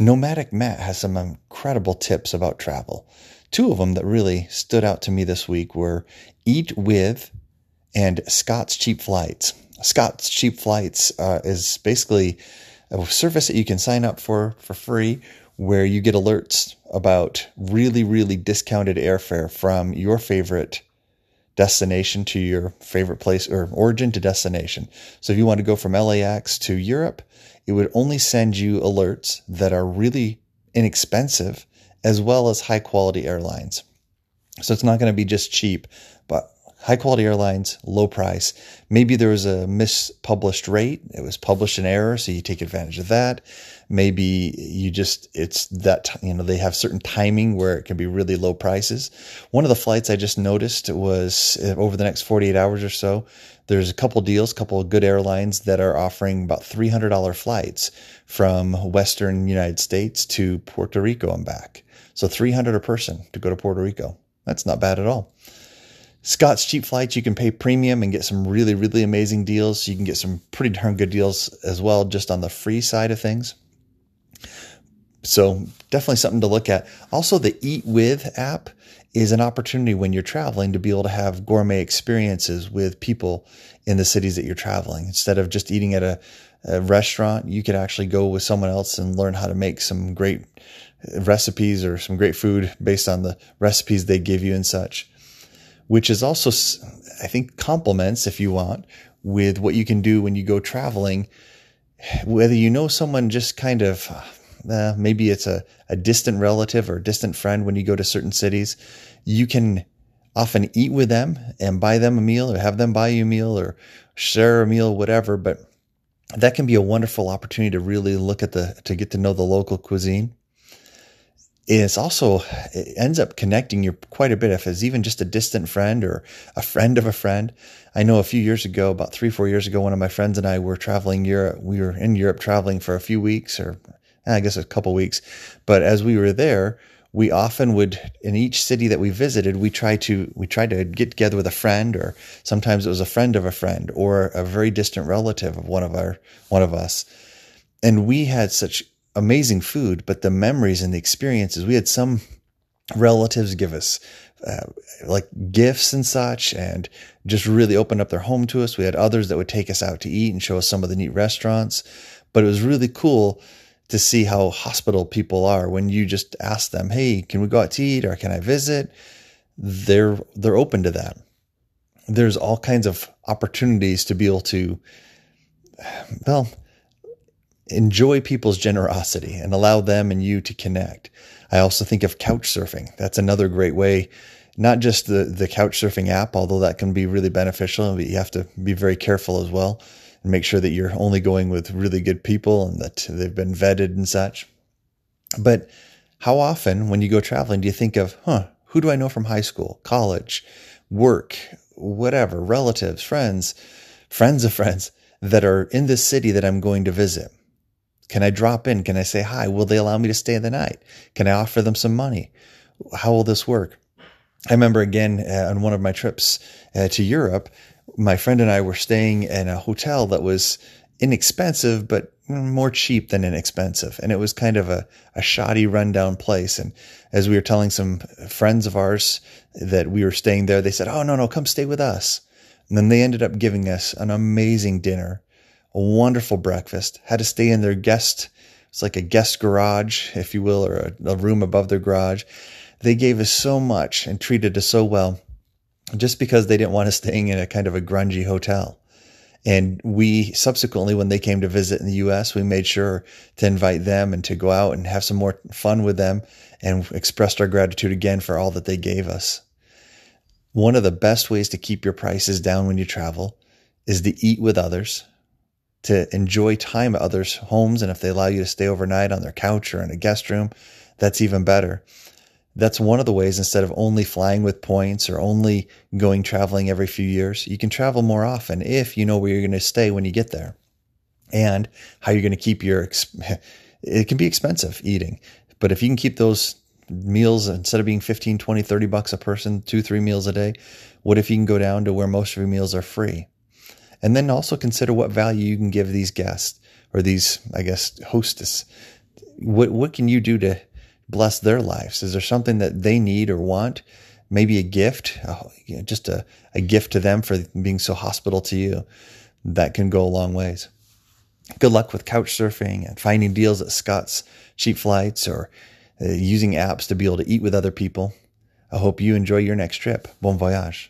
Nomadic Matt has some incredible tips about travel. Two of them that really stood out to me this week were Eat With and Scott's Cheap Flights. Scott's Cheap Flights uh, is basically a service that you can sign up for for free where you get alerts about really, really discounted airfare from your favorite destination to your favorite place or origin to destination. So if you want to go from LAX to Europe, it would only send you alerts that are really inexpensive as well as high quality airlines. So it's not going to be just cheap, high quality airlines, low price. Maybe there was a mispublished rate. It was published in error. So you take advantage of that. Maybe you just, it's that, you know, they have certain timing where it can be really low prices. One of the flights I just noticed was uh, over the next 48 hours or so, there's a couple deals, couple of good airlines that are offering about $300 flights from Western United States to Puerto Rico and back. So 300 a person to go to Puerto Rico. That's not bad at all. Scott's Cheap Flights, you can pay premium and get some really, really amazing deals. You can get some pretty darn good deals as well, just on the free side of things. So, definitely something to look at. Also, the Eat With app is an opportunity when you're traveling to be able to have gourmet experiences with people in the cities that you're traveling. Instead of just eating at a, a restaurant, you could actually go with someone else and learn how to make some great recipes or some great food based on the recipes they give you and such which is also, I think, complements, if you want, with what you can do when you go traveling. Whether you know someone just kind of, uh, maybe it's a, a distant relative or distant friend when you go to certain cities, you can often eat with them and buy them a meal or have them buy you a meal or share a meal, whatever. But that can be a wonderful opportunity to really look at the, to get to know the local cuisine it's also it ends up connecting you quite a bit. If it's even just a distant friend or a friend of a friend. I know a few years ago about three four years ago one of my friends and i were traveling europe. We were in europe traveling for a few weeks or eh, i guess a couple weeks. But as we were there we often would in each city that we visited we try to we tried to get together with a friend or sometimes it was a friend of a friend or a very distant relative of one of our one of us. And we had such amazing food, but the memories and the experiences. We had some relatives give us uh, like gifts and such and just really opened up their home to us. We had others that would take us out to eat and show us some of the neat restaurants. But it was really cool to see how hospitable people are when you just ask them, "Hey, can we go out to eat or can I visit?" They're they're open to that. There's all kinds of opportunities to be able to well, enjoy people's generosity and allow them and you to connect. I also think of couch surfing. That's another great way, not just the, the couch surfing app, although that can be really beneficial, but you have to be very careful as well and make sure that you're only going with really good people and that they've been vetted and such. But how often when you go traveling do you think of, huh, who do I know from high school, college, work, whatever, relatives, friends, friends of friends that are in this city that I'm going to visit? Can I drop in? Can I say hi? Will they allow me to stay the night? Can I offer them some money? How will this work? I remember again uh, on one of my trips uh, to Europe, my friend and I were staying in a hotel that was inexpensive, but more cheap than inexpensive. And it was kind of a, a shoddy rundown place. And as we were telling some friends of ours that we were staying there, they said, Oh, no, no, come stay with us. And then they ended up giving us an amazing dinner a wonderful breakfast. Had to stay in their guest, it's like a guest garage, if you will, or a, a room above their garage. They gave us so much and treated us so well just because they didn't want us staying in a kind of a grungy hotel. And we subsequently, when they came to visit in the US, we made sure to invite them and to go out and have some more fun with them and expressed our gratitude again for all that they gave us. One of the best ways to keep your prices down when you travel is to eat with others to enjoy time at others' homes. And if they allow you to stay overnight on their couch or in a guest room, that's even better. That's one of the ways instead of only flying with points or only going traveling every few years, you can travel more often if you know where you're going to stay when you get there and how you're going to keep your, it can be expensive eating, but if you can keep those meals instead of being 15, 20, 30 bucks a person, two, three meals a day, what if you can go down to where most of your meals are free? And then also consider what value you can give these guests or these, I guess, hostess. what what can you do to bless their lives? Is there something that they need or want? Maybe a gift, just a, a gift to them for being so hospitable to you. That can go a long ways. Good luck with couch surfing and finding deals at Scott's cheap flights or uh, using apps to be able to eat with other people. I hope you enjoy your next trip. Bon voyage.